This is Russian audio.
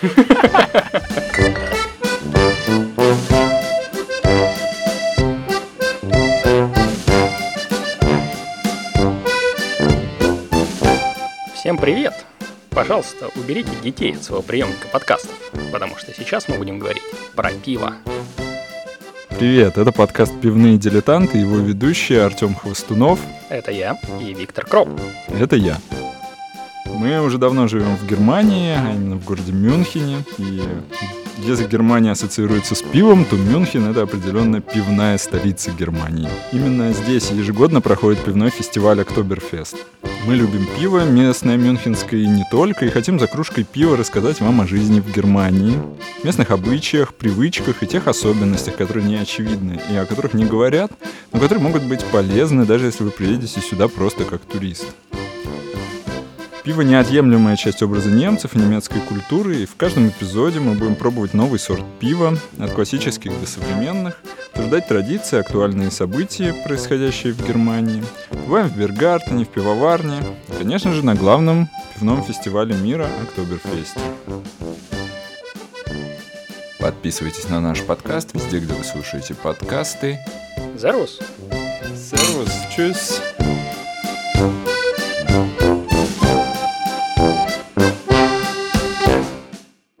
Всем привет! Пожалуйста, уберите детей от своего приемника подкастов, потому что сейчас мы будем говорить про пиво. Привет, это подкаст «Пивные дилетанты», его ведущие Артем Хвостунов. Это я и Виктор Кроп. Это я. Мы уже давно живем в Германии, а именно в городе Мюнхене, и если Германия ассоциируется с пивом, то Мюнхен — это определенно пивная столица Германии. Именно здесь ежегодно проходит пивной фестиваль Октоберфест. Мы любим пиво, местное мюнхенское и не только, и хотим за кружкой пива рассказать вам о жизни в Германии, местных обычаях, привычках и тех особенностях, которые не очевидны и о которых не говорят, но которые могут быть полезны, даже если вы приедете сюда просто как турист. Пиво – неотъемлемая часть образа немцев и немецкой культуры, и в каждом эпизоде мы будем пробовать новый сорт пива, от классических до современных, обсуждать традиции, актуальные события, происходящие в Германии. Бываем в Бергартене, в пивоварне, и, конечно же, на главном пивном фестивале мира – Октоберфесте. Подписывайтесь на наш подкаст везде, где вы слушаете подкасты. Зарус! Сервус, чус!